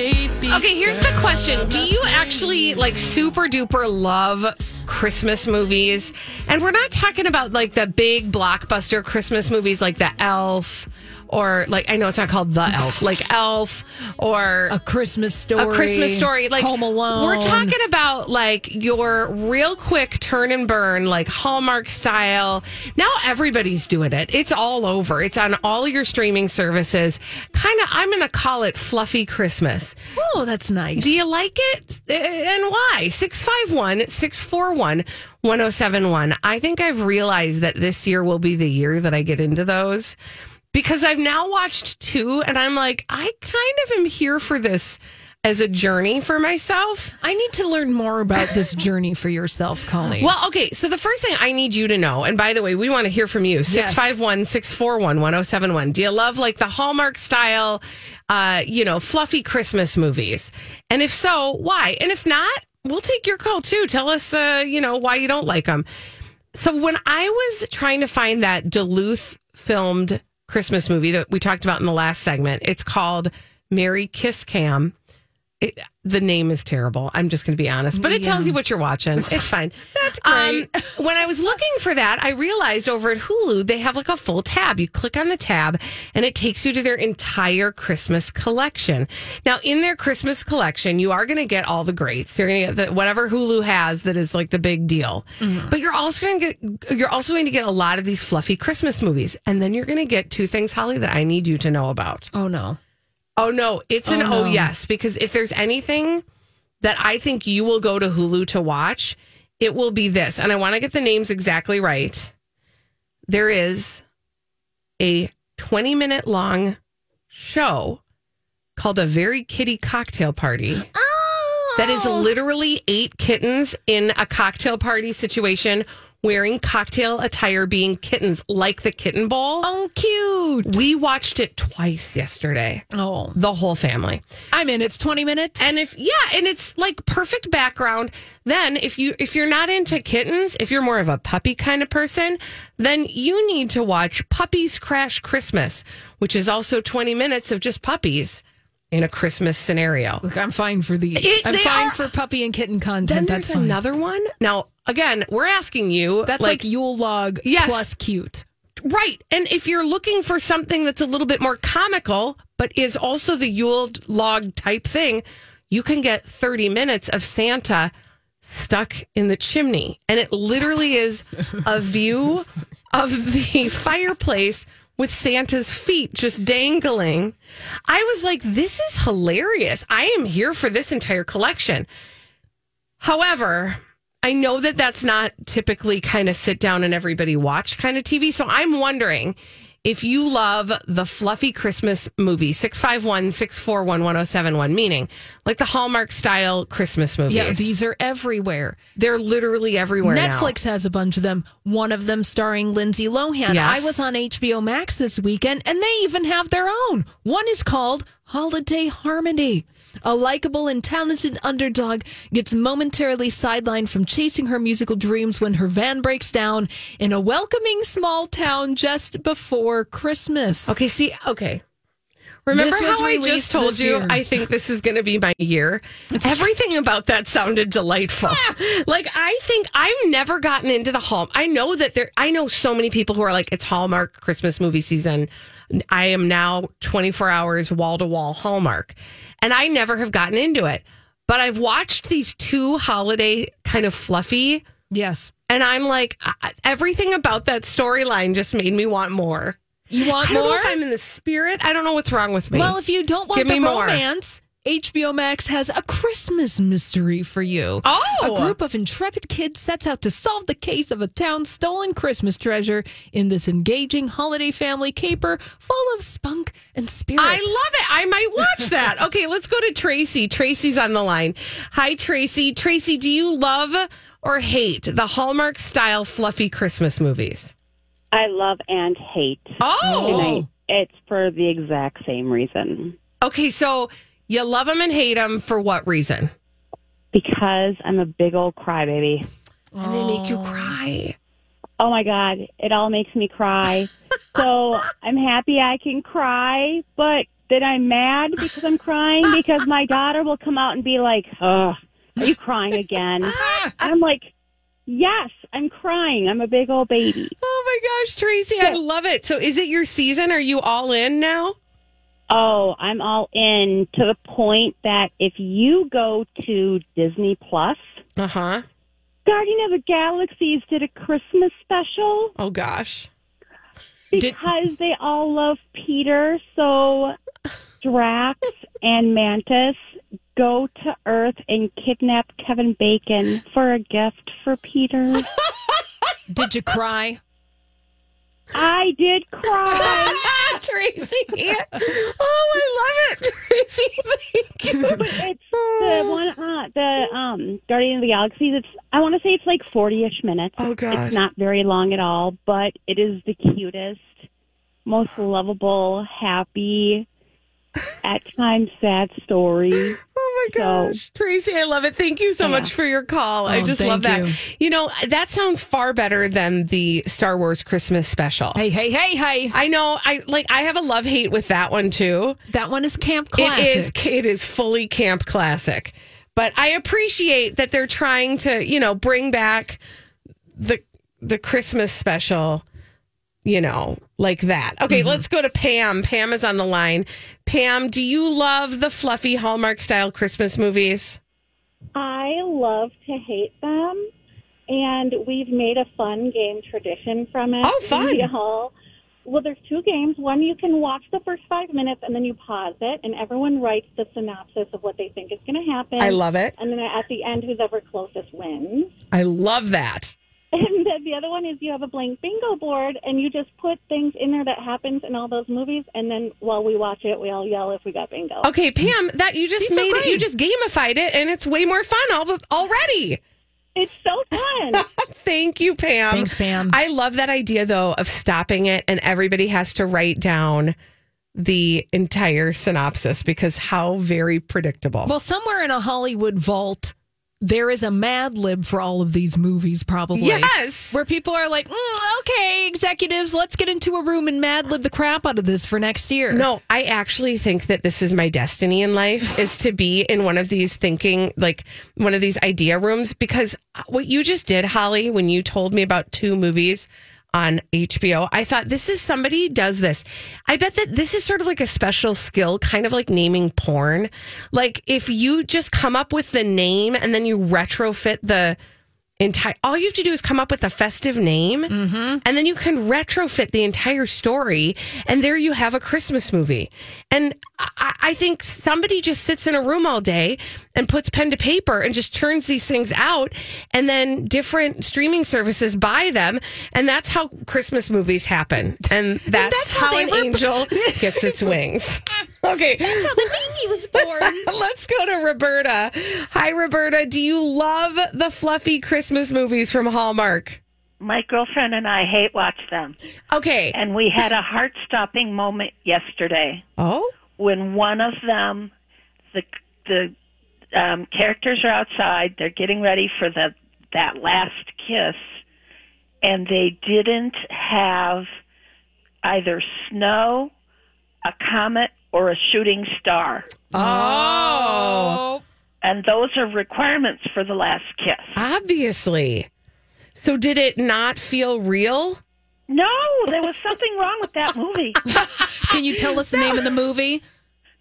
Okay, here's the question. Do you actually like super duper love Christmas movies? And we're not talking about like the big blockbuster Christmas movies like The Elf or like I know it's not called The Elf, like Elf or a Christmas story, a Christmas story, like Home Alone. We're talking about like your real quick turn and burn, like Hallmark style. Now everybody's doing it. It's all over. It's on all your streaming services. Kind of, I'm going to call it fluffy Christmas. Oh, that's nice. Do you like it? And why? 651 641 1071. I think I've realized that this year will be the year that I get into those because I've now watched two and I'm like, I kind of am here for this as a journey for myself. I need to learn more about this journey for yourself, Colleen. Well, okay. So the first thing I need you to know, and by the way, we want to hear from you 651 641 1071. Do you love like the Hallmark style, uh, you know, fluffy Christmas movies? And if so, why? And if not, we'll take your call too. Tell us, uh, you know, why you don't like them. So when I was trying to find that Duluth filmed Christmas movie that we talked about in the last segment. It's called Merry Kiss Cam. It, the name is terrible. I'm just going to be honest, but it tells you what you're watching. It's fine. That's great. Um, when I was looking for that, I realized over at Hulu they have like a full tab. You click on the tab, and it takes you to their entire Christmas collection. Now, in their Christmas collection, you are going to get all the greats. You're going to get the, whatever Hulu has that is like the big deal. But you're also going to get you're also going to get a lot of these fluffy Christmas movies, and then you're going to get two things, Holly, that I need you to know about. oh no. Oh no, it's an Oh, oh, yes because if there's anything that I think you will go to Hulu to watch, it will be this. And I want to get the names exactly right. There is a 20 minute long show called A Very Kitty Cocktail Party. Ah, That is literally eight kittens in a cocktail party situation wearing cocktail attire being kittens like the kitten bowl. Oh, cute. We watched it twice yesterday. Oh, The whole family. I'm in. It's 20 minutes. And if yeah, and it's like perfect background. Then if you if you're not into kittens, if you're more of a puppy kind of person, then you need to watch Puppies Crash Christmas, which is also 20 minutes of just puppies in a Christmas scenario. Look, I'm fine for these. It- I'm fine are- for puppy and kitten content. Then That's there's fine. another one. Now, again, we're asking you That's like, Yule log Yes. plus cute. Right. And if you're looking for something that's a little bit more comical, but is also the Yule log type thing, you can get 30 minutes of Santa stuck in the chimney. And it literally is a view of the fireplace with Santa's feet just dangling. I was like, this is hilarious. I am here for this entire collection. However, I know that that's not typically kind of sit down and everybody watch kind of TV. So I'm wondering if you love the fluffy Christmas movie, 651 641 1071, meaning like the Hallmark style Christmas movies. Yeah, these are everywhere. They're literally everywhere. now. Netflix has a bunch of them. One of them starring Lindsay Lohan. Yes. I was on HBO Max this weekend, and they even have their own. One is called Holiday Harmony. A likable and talented underdog gets momentarily sidelined from chasing her musical dreams when her van breaks down in a welcoming small town just before Christmas. Okay, see, okay. Remember This how I just told you year. I think this is going to be my year? Everything about that sounded delightful. Ah! like I think I've never gotten into the Hall. I know that there I know so many people who are like it's Hallmark Christmas movie season. I am now 24 hours wall to wall Hallmark. And I never have gotten into it. but I've watched these two holiday kind of fluffy, Yes. and I'm like, everything about that storyline just made me want more. You want I don't more? know if I'm in the spirit. I don't know what's wrong with me. Well, if you don't want Give the romance, HBO Max has a Christmas mystery for you. Oh! A group of intrepid kids sets out to solve the case of a town's stolen Christmas treasure in this engaging holiday family caper full of spunk and spirit. I love it. I might watch that. Okay, let's go to Tracy. Tracy's on the line. Hi, Tracy. Tracy, do you love or hate the Hallmark style fluffy Christmas movies? I love and hate. Oh, And I, it's for the exact same reason. okay. So you love them and hate them for what reason? Because I'm a big old crybaby. And they make you cry. Oh my God, it all makes me cry. so I'm happy I can cry, but then I'm mad because I'm crying because my daughter will come out and be like, "Oh, are you crying again?" And I'm like, "Yes, I'm crying. I'm a big old baby." Oh my gosh, Tracy, I love it. So is it your season? Are you all in now? Oh, I'm all in to the point that if you go to Disney Plus, Uh huh. Guardian of the Galaxies did a Christmas special Oh gosh. because they all love Peter. So Drax and Mantis go to Earth and kidnap Kevin Bacon for a gift for Peter. Did you cry? I did cry. Tracy. Oh, I love it. Tracy, thank you. But it's the one, uh, the um, Guardian of the Galaxies. It's I want to say it's like forty-ish minutes. Oh, gosh. it's not very long at all, but it is the cutest, most lovable, happy, at times sad story. Oh my So- gosh, Tracy, I love it. Thank you so Yeah. much for your call. I Oh, just love that. you. You. know, that sounds far better than the Star Wars Christmas special. Hey, hey, hey, hey. I know. I like. I have a love hate with that one too. That one is camp classic. It is. It is fully camp classic. But I appreciate that they're trying to, you know, bring back the the Christmas special. You know, like that. Okay, Mm-hmm. let's go to Pam. Pam is on the line. Pam, do you love the fluffy Hallmark style Christmas movies? I love to hate them, and we've made a fun game tradition from it. Oh, fun. We all, well, there's two games. One, you can watch the first five minutes and then you pause it, and everyone writes the synopsis of what they think is going to happen. I love it. And then at the end, who's ever closest wins. I love that. And then the other one is you have a blank bingo board, and you just put things in there that happens in all those movies, and then while we watch it, we all yell if we got bingo. Okay, Pam, that you just These are made it. You just gamified it, and it's way more fun all the, already. It's so fun. Thank you, Pam. Thanks, Pam. I love that idea though of stopping it, and everybody has to write down the entire synopsis because how very predictable. Well, somewhere in a Hollywood vault, there is a Mad Lib for all of these movies, probably. yes. Where people are like, "Mm, okay, executives, let's get into a room and Mad Lib the crap out of this for next year. No, I actually think that this is my destiny in life is to be in one of these thinking like one of these idea rooms because what you just did, Holly, when you told me about two movies on HBO, I thought this is somebody does this. I bet that this is sort of like a special skill, kind of like naming porn. Like if you just come up with the name and then you retrofit the entire all you have to do is come up with a festive name mm-hmm. and then you can retrofit the entire story and there you have a christmas movie. And I, I think somebody just sits in a room all day and puts pen to paper and just turns these things out and then different streaming services buy them. And that's how christmas movies happen. And that's, that's how how, an were- angel gets its wings okay That's how the baby was born. Let's go to Roberta. Hi, Roberta. Do you love the fluffy Christmas movies from Hallmark? My girlfriend and I hate watch them. Okay. And we had a heart stopping moment yesterday Oh, when one of them, the the um, characters are outside. They're getting ready for the that last kiss, and they didn't have either snow, a comet, or a shooting star. oh, And those are requirements for the last kiss. obviously. So, did it not feel real? No, there was something wrong with that movie. Can you tell us the name of the movie?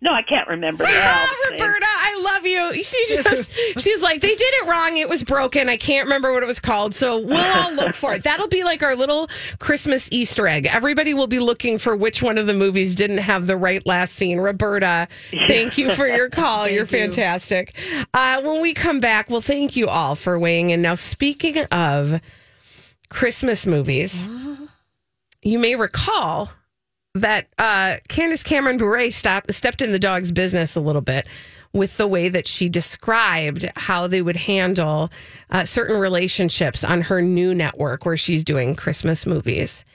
No, I can't remember. They're all the same. Roberta, I love you. She just, she's like, they did it wrong. It was broken. I can't remember what it was called. So we'll all look for it. That'll be like our little Christmas Easter egg. Everybody will be looking for which one of the movies didn't have the right last scene. Roberta, thank you for your call. You're fantastic. Uh, when we come back, well, thank you all for weighing in. Now, speaking of Christmas movies, you may recall that uh, Candace Cameron Bure stopped, stepped in the dog's business a little bit with the way that she described how they would handle uh, certain relationships on her new network where she's doing Christmas movies.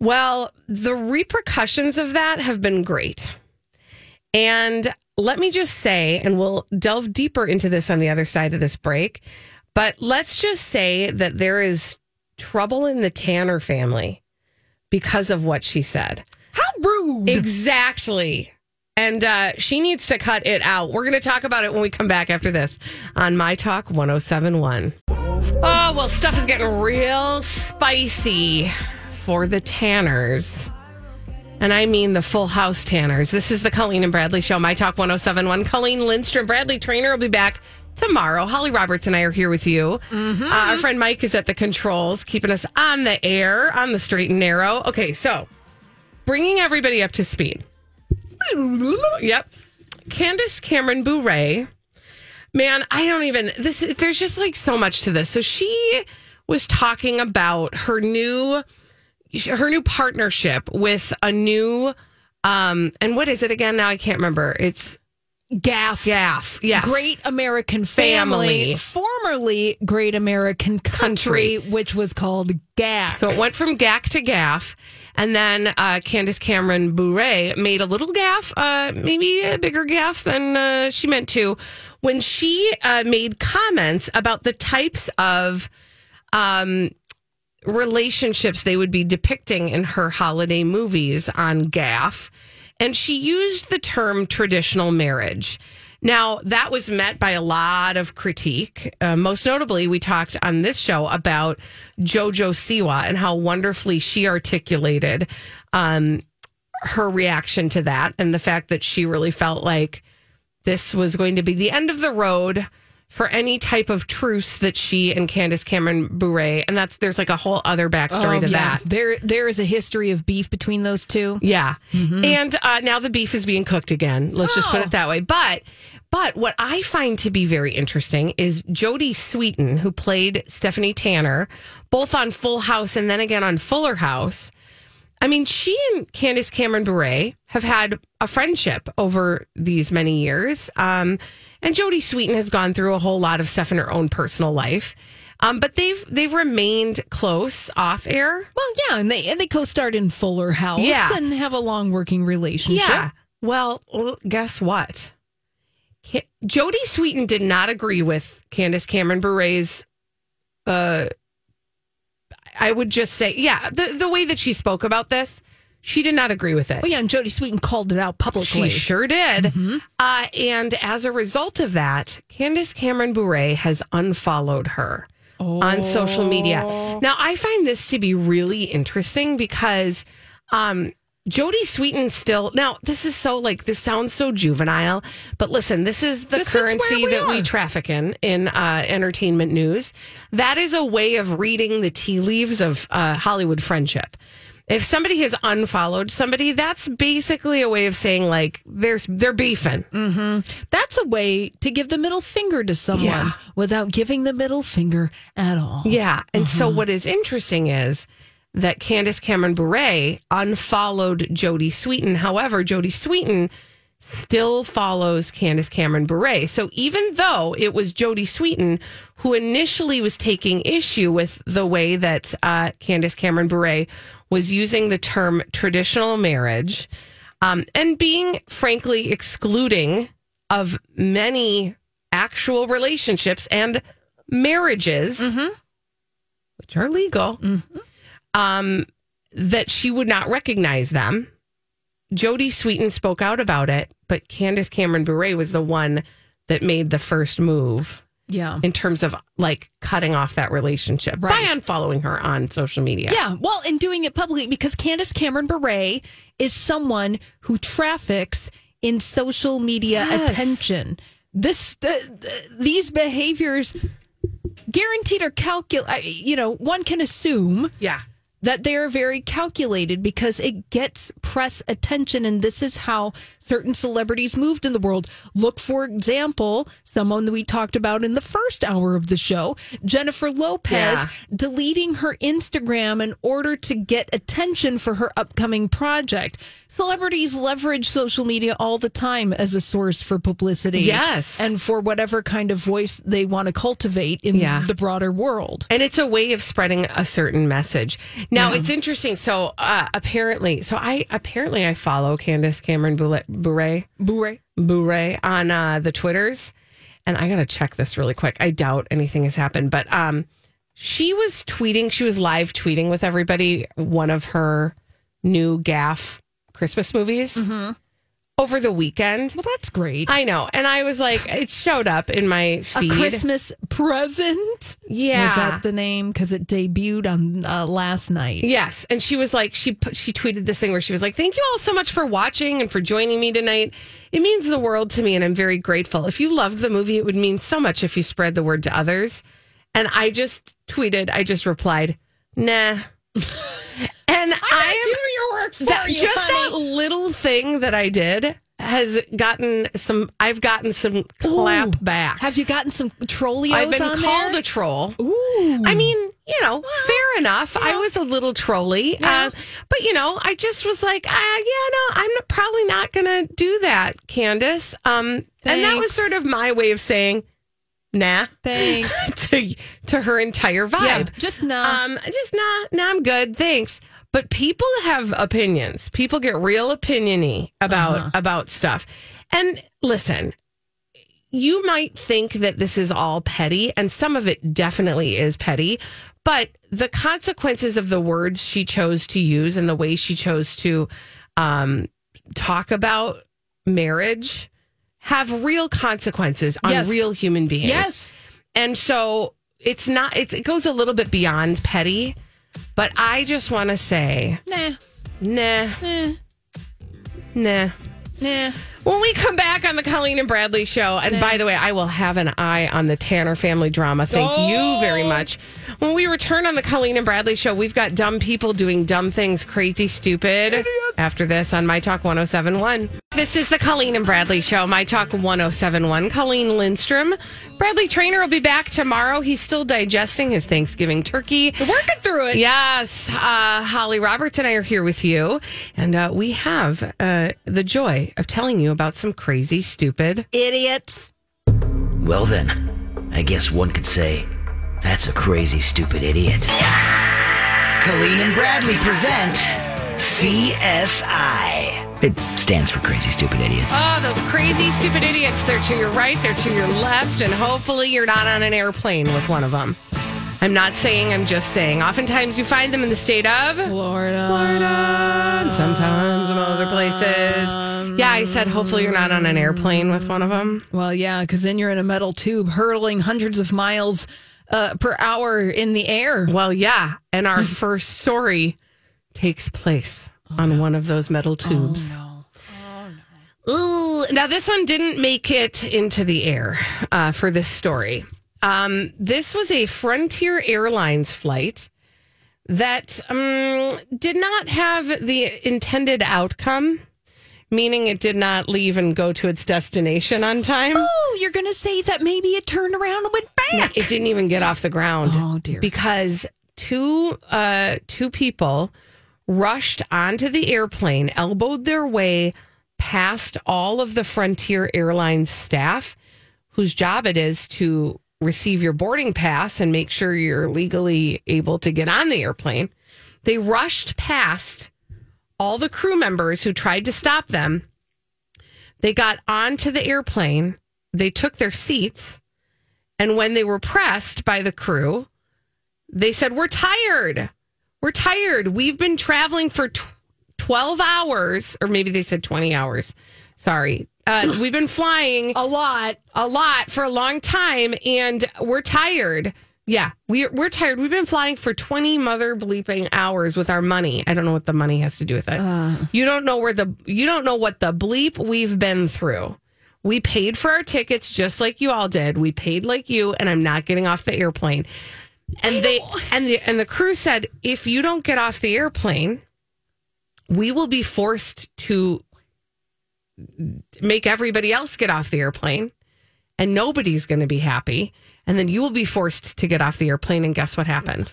Well, the repercussions of that have been great. And let me just say, and we'll delve deeper into this on the other side of this break, but let's just say that there is trouble in the Tanner family because of what she said. How rude. Exactly. And uh, she needs to cut it out. We're going to talk about it when we come back after this on My Talk 1071. Oh, well, stuff is getting real spicy for the Tanners. And I mean the Full House Tanners. This is the Colleen and Bradley Show, My Talk 1071. Colleen Lindstrom, Bradley Traynor will be back tomorrow. Holly Roberts and I are here with you. Uh, our friend Mike is at the controls, keeping us on the air, on the straight and narrow. Okay, so bringing everybody up to speed. Yep. Candace Cameron Bure. Man, I don't even this there's just like so much to this. So she was talking about her new her new partnership with a new um and what is it again now I can't remember. It's Gaff. Gaff. Yes. Great American family, Family. formerly Great American Country, which was called GAC. So it went from GAC to GAF. And then uh, Candace Cameron Bure made a little gaff, uh, maybe a bigger gaff than uh, she meant to, when she uh, made comments about the types of um, relationships they would be depicting in her holiday movies on GAF. And she used the term traditional marriage. Now, that was met by a lot of critique. Uh, most notably, we talked on this show about JoJo Siwa and how wonderfully she articulated um, her reaction to that and the fact that she really felt like this was going to be the end of the road for any type of truce that she and Candace Cameron Bure, and that's there's like a whole other backstory Oh, to yeah. that. There, there is a history of beef between those two. Yeah. And uh, now the beef is being cooked again. Let's just put Oh. it that way. But but what I find to be very interesting is Jodie Sweetin, who played Stephanie Tanner, both on Full House and then again on Fuller House. I mean, she and Candace Cameron Bure have had a friendship over these many years. Um, and Jodie Sweetin has gone through a whole lot of stuff in her own personal life. Um, but they've they've remained close off air. Well, yeah, and they and they co-starred in Fuller House Yeah. and have a long working relationship. Yeah. Well, guess what? Jodie Sweetin did not agree with Candace Cameron Bure's. Uh, I would just say, yeah, the the way that she spoke about this, she did not agree with it. Oh yeah, and Jodie Sweetin called it out publicly. She sure did. Uh, and as a result of that, Candace Cameron Bure has unfollowed her on social media. Now, I find this to be really interesting because um, Jodie Sweetin still. Now, this is so like this sounds so juvenile, but listen, this is the This is currency we that we traffic in in uh, entertainment news. That is a way of reading the tea leaves of uh, Hollywood friendship. If somebody has unfollowed somebody, that's basically a way of saying like there's they're beefing. That's a way to give the middle finger to someone Yeah. without giving the middle finger at all. Yeah. And so what is interesting is that Candace Cameron Bure unfollowed Jodie Sweetin. However, Jodie Sweetin still follows Candace Cameron Bure. So even though it was Jodie Sweetin who initially was taking issue with the way that uh, Candace Cameron Bure was using the term traditional marriage um, and being frankly excluding of many actual relationships and marriages which are legal, um, that she would not recognize them. Jodie Sweetin spoke out about it, but Candace Cameron Bure was the one that made the first move Yeah. in terms of like cutting off that relationship right. by unfollowing her on social media. Yeah, well, and doing it publicly because Candace Cameron Bure is someone who traffics in social media Yes. attention. This th- th- these behaviors guaranteed are calculated. You know, one can assume Yeah. That they're very calculated because it gets press attention. And this is how certain celebrities moved in the world. Look for example someone that we talked about in the first hour of the show jennifer lopez Yeah. deleting her instagram in order to get attention for her upcoming project celebrities leverage social media all the time as a source for publicity Yes. and for whatever kind of voice they want to cultivate in Yeah. the broader world And it's a way of spreading a certain message. Now it's interesting. So uh, apparently, so I apparently I follow Candace Cameron Bure Bure, Bure. Bure on uh, the Twitters, and I gotta check this really quick. I doubt anything has happened, but um, she was tweeting. She was live tweeting with everybody one of her new gaff Christmas movies over the weekend. well that's great I know, and I was like, it showed up in my a feed. Christmas present. Yeah. was that the name? Because it debuted on uh, last night. Yes, and she was like, she put, she tweeted this thing where she was like, "Thank you all so much for watching and for joining me tonight. It means the world to me, and I'm very grateful. If you loved the movie, it would mean so much if you spread the word to others." And I just tweeted, I just replied, "Nah." and I am your work for that, just that little thing that I did has gotten some. I've gotten some clap back. Have you gotten some trollios I've been called there? a troll. Ooh. I mean, you know, fair enough. I was a little trolly, uh, but you know, I just was like, ah, yeah, no, I'm not- probably not going to do that, Candace. Um, and that was sort of my way of saying, nah, Thanks. to, to her entire yeah, vibe. just nah. Um, just nah, nah, I'm good, thanks. But people have opinions. People get real opiniony about Uh-huh. about stuff. And listen, you might think that this is all petty, and some of it definitely is petty. But the consequences of the words she chose to use and the way she chose to um, talk about marriage have real consequences on Yes. real human beings. Yes. And so it's not, it's, it goes a little bit beyond petty, but I just want to say, nah. nah, nah. Nah. When we come back on the Colleen and Bradley show, and by the way, I will have an eye on the Tanner family drama. Thank you very much. When we return on the Colleen and Bradley show, we've got dumb people doing dumb things, crazy, stupid. After this on My Talk 1071. This is the Colleen and Bradley show, My Talk 1071. Colleen Lindstrom. Bradley Traynor will be back tomorrow. He's still digesting his Thanksgiving turkey. Working through it. Yes, uh, Holly Roberts and I are here with you, and uh, we have uh, the joy of telling you about some crazy, stupid. Idiots. Well, then, I guess one could say that's a crazy, stupid idiot. Colleen and Bradley present CSI. It stands for Crazy Stupid Idiots. Oh, those crazy, stupid idiots! They're to your right, they're to your left, and hopefully you're not on an airplane with one of them. I'm not saying, I'm just saying. Oftentimes you find them in the state of Florida. Florida, and sometimes in other places. Yeah, I said hopefully you're not on an airplane with one of them. Well, yeah, because then you're in a metal tube hurtling hundreds of miles uh, per hour in the air. Well, yeah. And our first story takes place on one of those metal tubes. Oh Ooh. Now, this one didn't make it into the air uh, for this story. Um, this was a Frontier Airlines flight that um, did not have the intended outcome, meaning it did not leave and go to its destination on time. Oh, you're going to say that maybe it turned around and went back. It didn't even get off the ground. Oh, dear. Because two uh two people rushed onto the airplane, elbowed their way past all of the Frontier Airlines staff whose job it is to receive your boarding pass and make sure you're legally able to get on the airplane. They rushed past all the crew members who tried to stop them. They got onto the airplane, they took their seats, and when they were pressed by the crew, they said, We're tired. We're tired. We've been traveling for tw- 12 hours, or maybe they said 20 hours. Sorry. Uh, we've been flying A lot. a lot for a long time and we're tired. Yeah, we're we're tired. We've been flying for twenty mother bleeping hours with our money. I don't know what the money has to do with it. Uh. you don't know where the you don't know what the bleep we've been through. We paid for our tickets just like you all did. We paid like you, and I'm not getting off the airplane. And they and the and the crew said if you don't get off the airplane, we will be forced to make everybody else get off the airplane and nobody's going to be happy. And then you will be forced to get off the airplane. And guess what happened?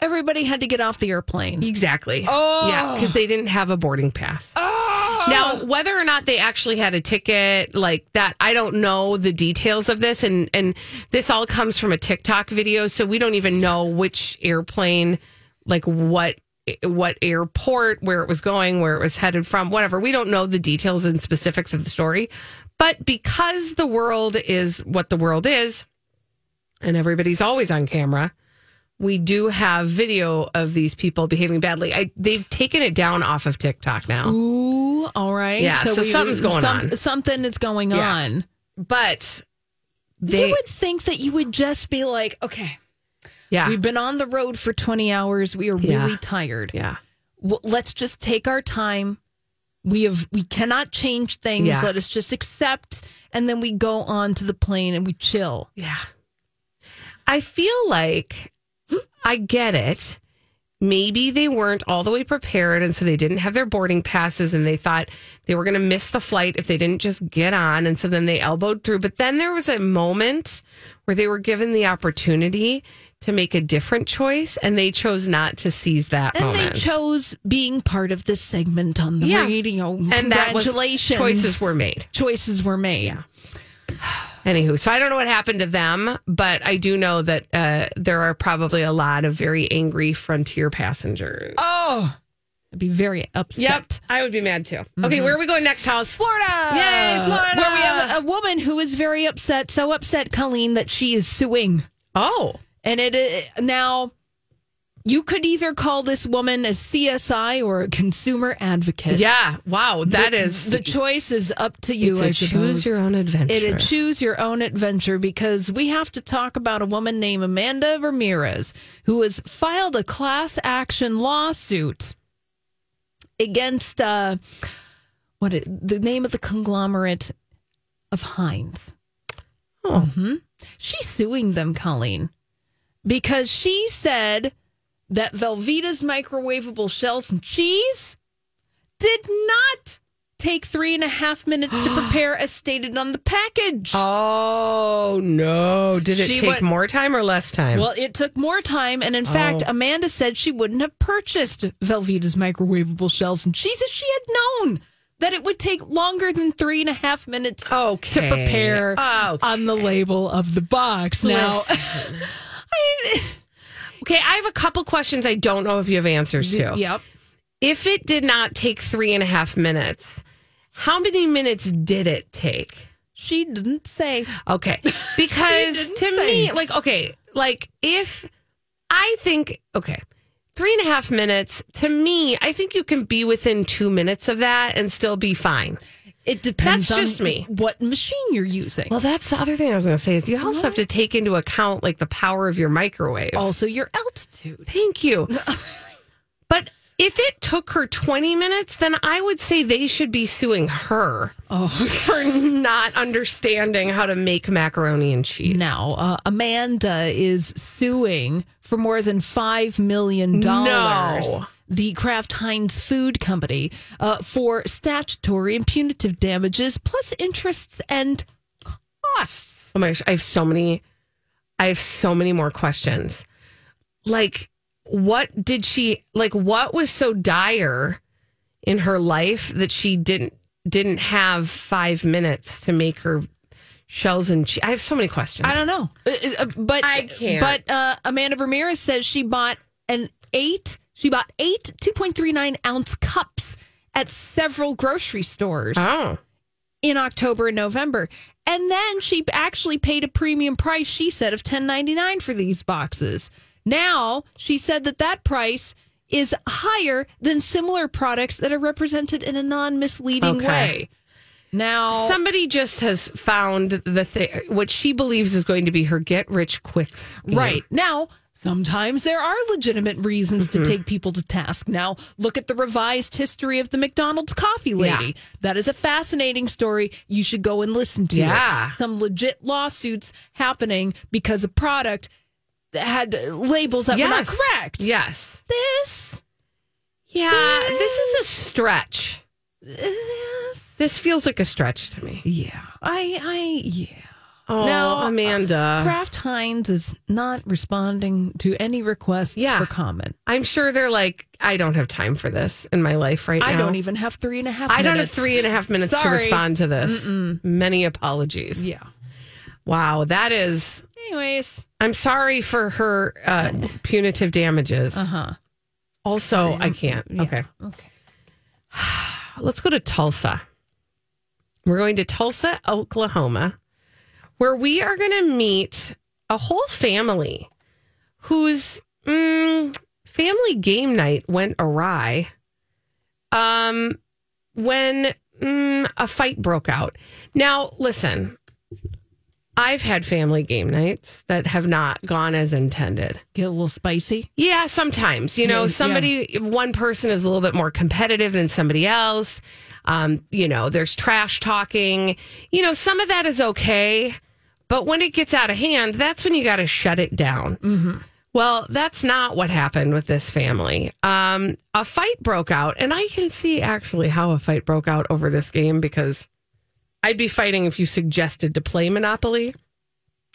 Everybody had to get off the airplane. Exactly. Oh. Yeah, because they didn't have a boarding pass. Oh. Now, whether or not they actually had a ticket like that, I don't know the details of this. And, and this all comes from a TikTok video. So we don't even know which airplane, like what what airport, where it was going, where it was headed from, whatever. We don't know the details and specifics of the story. But because the world is what the world is, and everybody's always on camera, we do have video of these people behaving badly. I, they've taken it down off of TikTok now. Ooh, all right. Yeah, so something's going on. Something is going Yeah. on. But they, you would think that you would just be like, okay, yeah, we've been on the road for 20 hours. We are Yeah. really tired. yeah, Well, let's just take our time. We have we cannot change things. Yeah. Let us just accept and then we go on to the plane and we chill. yeah. I feel like I get it. Maybe they weren't all the way prepared, and so they didn't have their boarding passes, and they thought they were going to miss the flight if they didn't just get on, and so then they elbowed through. But then there was a moment where they were given the opportunity to make a different choice, and they chose not to seize that And moment. they chose being part of this segment on the Yeah. radio. and that was Congratulations. choices were made. choices were made. Anywho, so I don't know what happened to them, but I do know that uh, there are probably a lot of very angry Frontier passengers. Oh, I'd be very upset. Yep, I would be mad too. Okay, where are we going next, house? Florida. Yay, Florida. Where we have a woman who is very upset, so upset, Colleen, that she is suing. Oh, And it uh, now you could either call this woman a CSI or a consumer advocate. yeah. Wow, that the, is the choice is up to you. It's I a suppose. choose your own adventure. It is choose your own adventure because we have to talk about a woman named Amanda Ramirez who has filed a class action lawsuit against uh, what it, the name of the conglomerate of Heinz. Oh. Mhm. She's suing them, Colleen, because she said that Velveeta's microwavable shells and cheese did not take three and a half minutes to prepare as stated on the package. Oh no! Did it She take went- more time or less time? Well, it took more time, and in oh. fact, Oh. Amanda said she wouldn't have purchased Velveeta's microwavable shells and cheese if she had known that it would take longer than three and a half minutes Okay. to prepare Okay. on the label of the box. Now, I, okay, I have a couple questions. I don't know if you have answers to. yep. If it did not take three and a half minutes, how many minutes did it take? She didn't say. Okay. Because to say. me, like, okay, like if I think, okay, three and a half minutes, to me, I think you can be within two minutes of that and still be fine. It depends That's on just me. what machine you're using. Well, that's the other thing I was going to say is you also have to take into account like the power of your microwave. also, your altitude. Thank you. but if it took her 20 minutes, then I would say they should be suing her oh. for not understanding how to make macaroni and cheese. Now, uh, Amanda is suing for more than $5 million. No. The Kraft Heinz Food Company uh, for statutory and punitive damages, plus interests and costs. Oh my gosh, I have so many I have so many more questions. Like what did she like what was so dire in her life that she didn't didn't have 5 minutes to make her shells and cheese? I have so many questions. I don't know, Uh, uh, but I can't. But uh, Amanda Ramirez says she bought an eight. She bought eight two point three nine ounce cups at several grocery stores Oh. in October and November, and then she actually paid a premium price. She said of ten ninety nine for these boxes. Now she said that that price is higher than similar products that are represented in a non misleading Okay. way. Now, Somebody just has found the thing, what she believes is going to be her get rich quick scheme. Right. Now, sometimes there are legitimate reasons Mm-hmm. to take people to task. Now, look at the revised history of the McDonald's coffee lady. Yeah. That is a fascinating story. You should go and listen to Yeah. it. Some legit lawsuits happening because a product had labels that were not correct. Yes. This, Yeah. This is a stretch. this, This feels like a stretch to me. yeah. I, I, yeah. Oh, No, Amanda. Kraft Heinz is not responding to any requests Yeah. for comment. I'm sure they're like, I don't have time for this in my life right now. I don't even have three and a half. I don't have minutes. three and a half minutes to respond to this. Many apologies. Yeah. Wow. That is, Anyways, I'm sorry for her uh, punitive damages. uh huh. Also, I can't. Okay. Okay. Let's go to Tulsa. We're going to Tulsa, Oklahoma, where we are going to meet a whole family whose mm, family game night went awry um, when mm, a fight broke out. Now, listen, I've had family game nights that have not gone as intended. Get a little spicy. Yeah, sometimes. You know, Yeah, somebody, one person is a little bit more competitive than somebody else. Um, you know, there's trash talking. You know, some of that is okay. But when it gets out of hand, that's when you got to shut it down. Well, that's not what happened with this family. Um, a fight broke out, and I can see actually how a fight broke out over this game because I'd be fighting if you suggested to play Monopoly.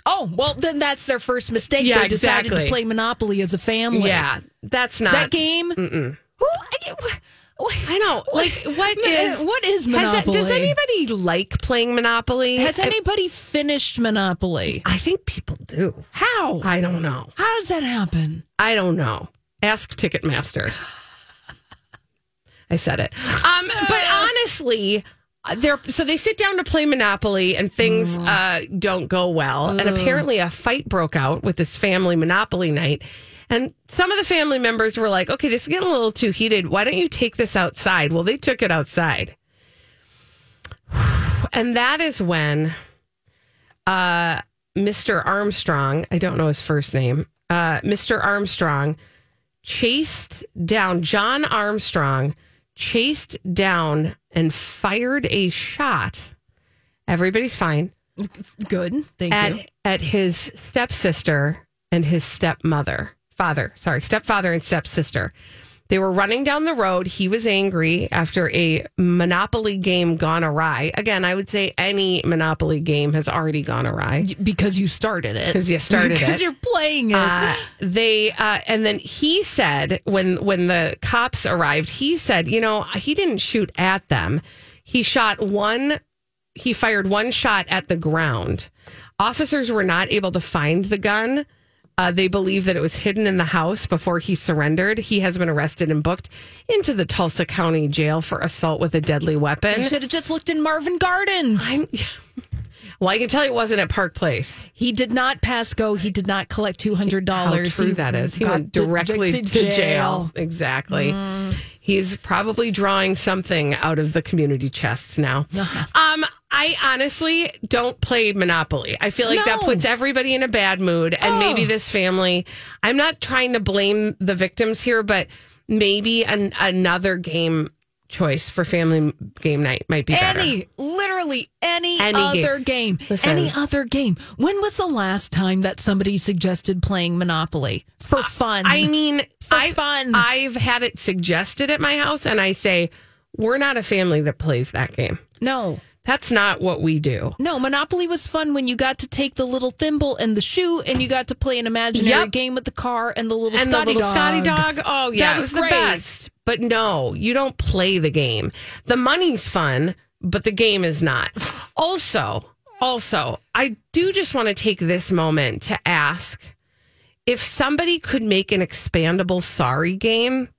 Oh well, then that's their first mistake. Yeah, they decided exactly. to play Monopoly as a family. Yeah, that's not that game. Who? I, I know. Like, what is what is Has Monopoly? does anybody like playing Monopoly? Has I- anybody finished Monopoly? I think people do. How? I don't know. How does that happen? I don't know. Ask Ticketmaster. I said it. Um, but honestly, they're so they sit down to play Monopoly and things uh, don't go well. And apparently, a fight broke out with this family Monopoly night. And some of the family members were like, okay, this is getting a little too heated. Why don't you take this outside? Well, they took it outside. And that is when uh, Mr. Armstrong, I don't know his first name, uh, Mr. Armstrong chased down, John Armstrong chased down and fired a shot. Everybody's fine. Good. Thank you. At, at his stepsister and his stepmother, father, sorry, stepfather and stepsister. They were running down the road. He was angry after a Monopoly game gone awry. Again, I would say any Monopoly game has already gone awry Because you started it. because you started it. Because you're playing it. Uh, they uh, and then he said when when the cops arrived, he said, you know, he didn't shoot at them. He shot one. He fired one shot at the ground. Officers were not able to find the gun. Uh, they believe that it was hidden in the house before he surrendered. He has been arrested and booked into the Tulsa County Jail for assault with a deadly weapon. you should have just looked in Marvin Gardens. I'm, well, I can tell you it wasn't at Park Place. he did not pass go. He did not collect two hundred How dollars. true that is. He went directly to jail. Exactly. He's probably drawing something out of the community chest now. Um, I honestly don't play Monopoly. I feel like that puts everybody in a bad mood, and maybe oh. this family. I'm not trying to blame the victims here, but maybe an, another game choice for family game night might be better. Any, literally any, Any other game. Listen. Any other game. When was the last time that somebody suggested playing Monopoly for fun? I mean, For I've, fun. I've had it suggested at my house, and I say, we're not a family that plays that game. no. That's not what we do. No, Monopoly was fun when you got to take the little thimble and the shoe and you got to play an imaginary Yep. game with the car and the little and Scotty the little dog. Scotty dog. Oh yeah, That was was the best. But no, you don't play the game. The money's fun, but the game is not. Also, also, I do just want to take this moment to ask if somebody could make an expandable sorry game.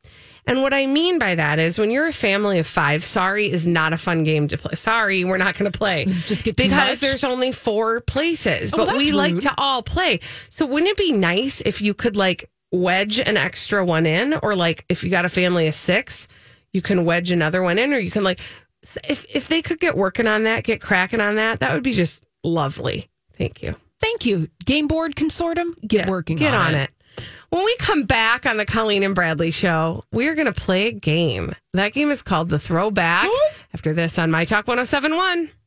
And what I mean by that is when you're a family of five, sorry is not a fun game to play. Sorry, we're not going to play. just get because there's only four places, Oh, but we like to all play. So wouldn't it be nice if you could like wedge an extra one in, or like if you got a family of six, you can wedge another one in, or you can like if if they could get working on that, get cracking on that, that would be just lovely. Thank you. Thank you. Game Board Consortium, get Yeah, working Get on, on it. When we come back on the Colleen and Bradley show, we're going to play a game. That game is called The Throwback. After this on My Talk 1071.